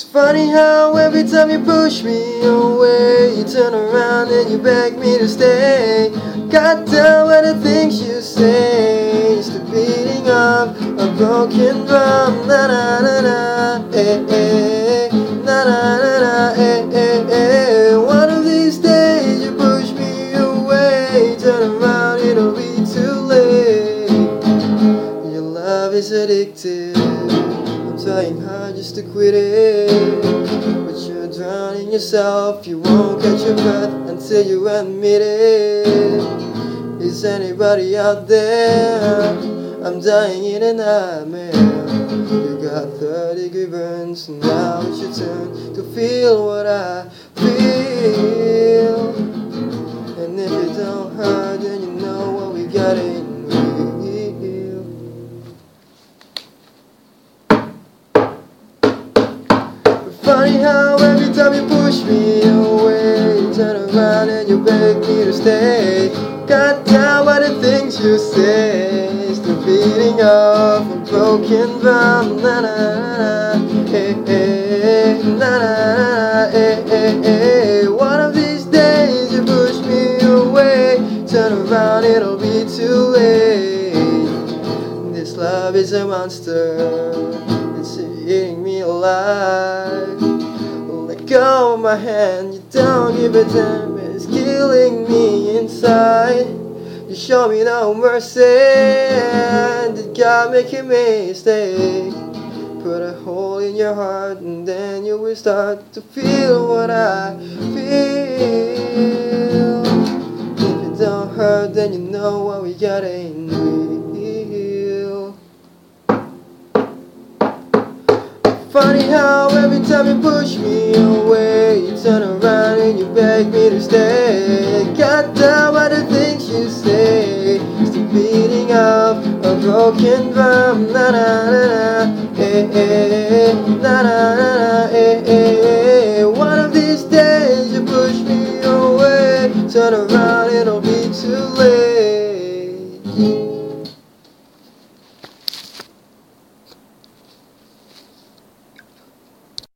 It's funny how every time you push me away, you turn around and you beg me to stay. Got down by the things you say, it's the beating of a broken drum. Na na na na, eh eh, na na na na, eh eh eh. One of these days you push me away, turn around, it'll be too late. Your love is addictive. Trying hard just to quit it. But you're drowning yourself. You won't catch your breath until you admit it. Is anybody out there? I'm dying in a nightmare. You got 30 degree burns, now it's your turn to feel what I feel. Funny how every time you push me away, turn around and you beg me to stay. Got down by the things you say, it's the beating of a broken drum. Na na na na, eh eh, na na na, eh eh eh. One of these days you push me away, turn around, it'll be too late. This love is a monster, it's eating me alive. My hand, you don't give a damn, it's killing me inside. You show me no mercy, did God make a mistake? Put a hole in your heart, and then you will start to feel what I feel. If it don't hurt, then you know what we got in real. Funny how every time you push me away, turn around and you beg me to stay. Cut down by the things you say. Still beating up a broken drum. Na na na na, eh eh, na na na na, eh eh. One of these days you push me away. Turn around, and it'll be too late.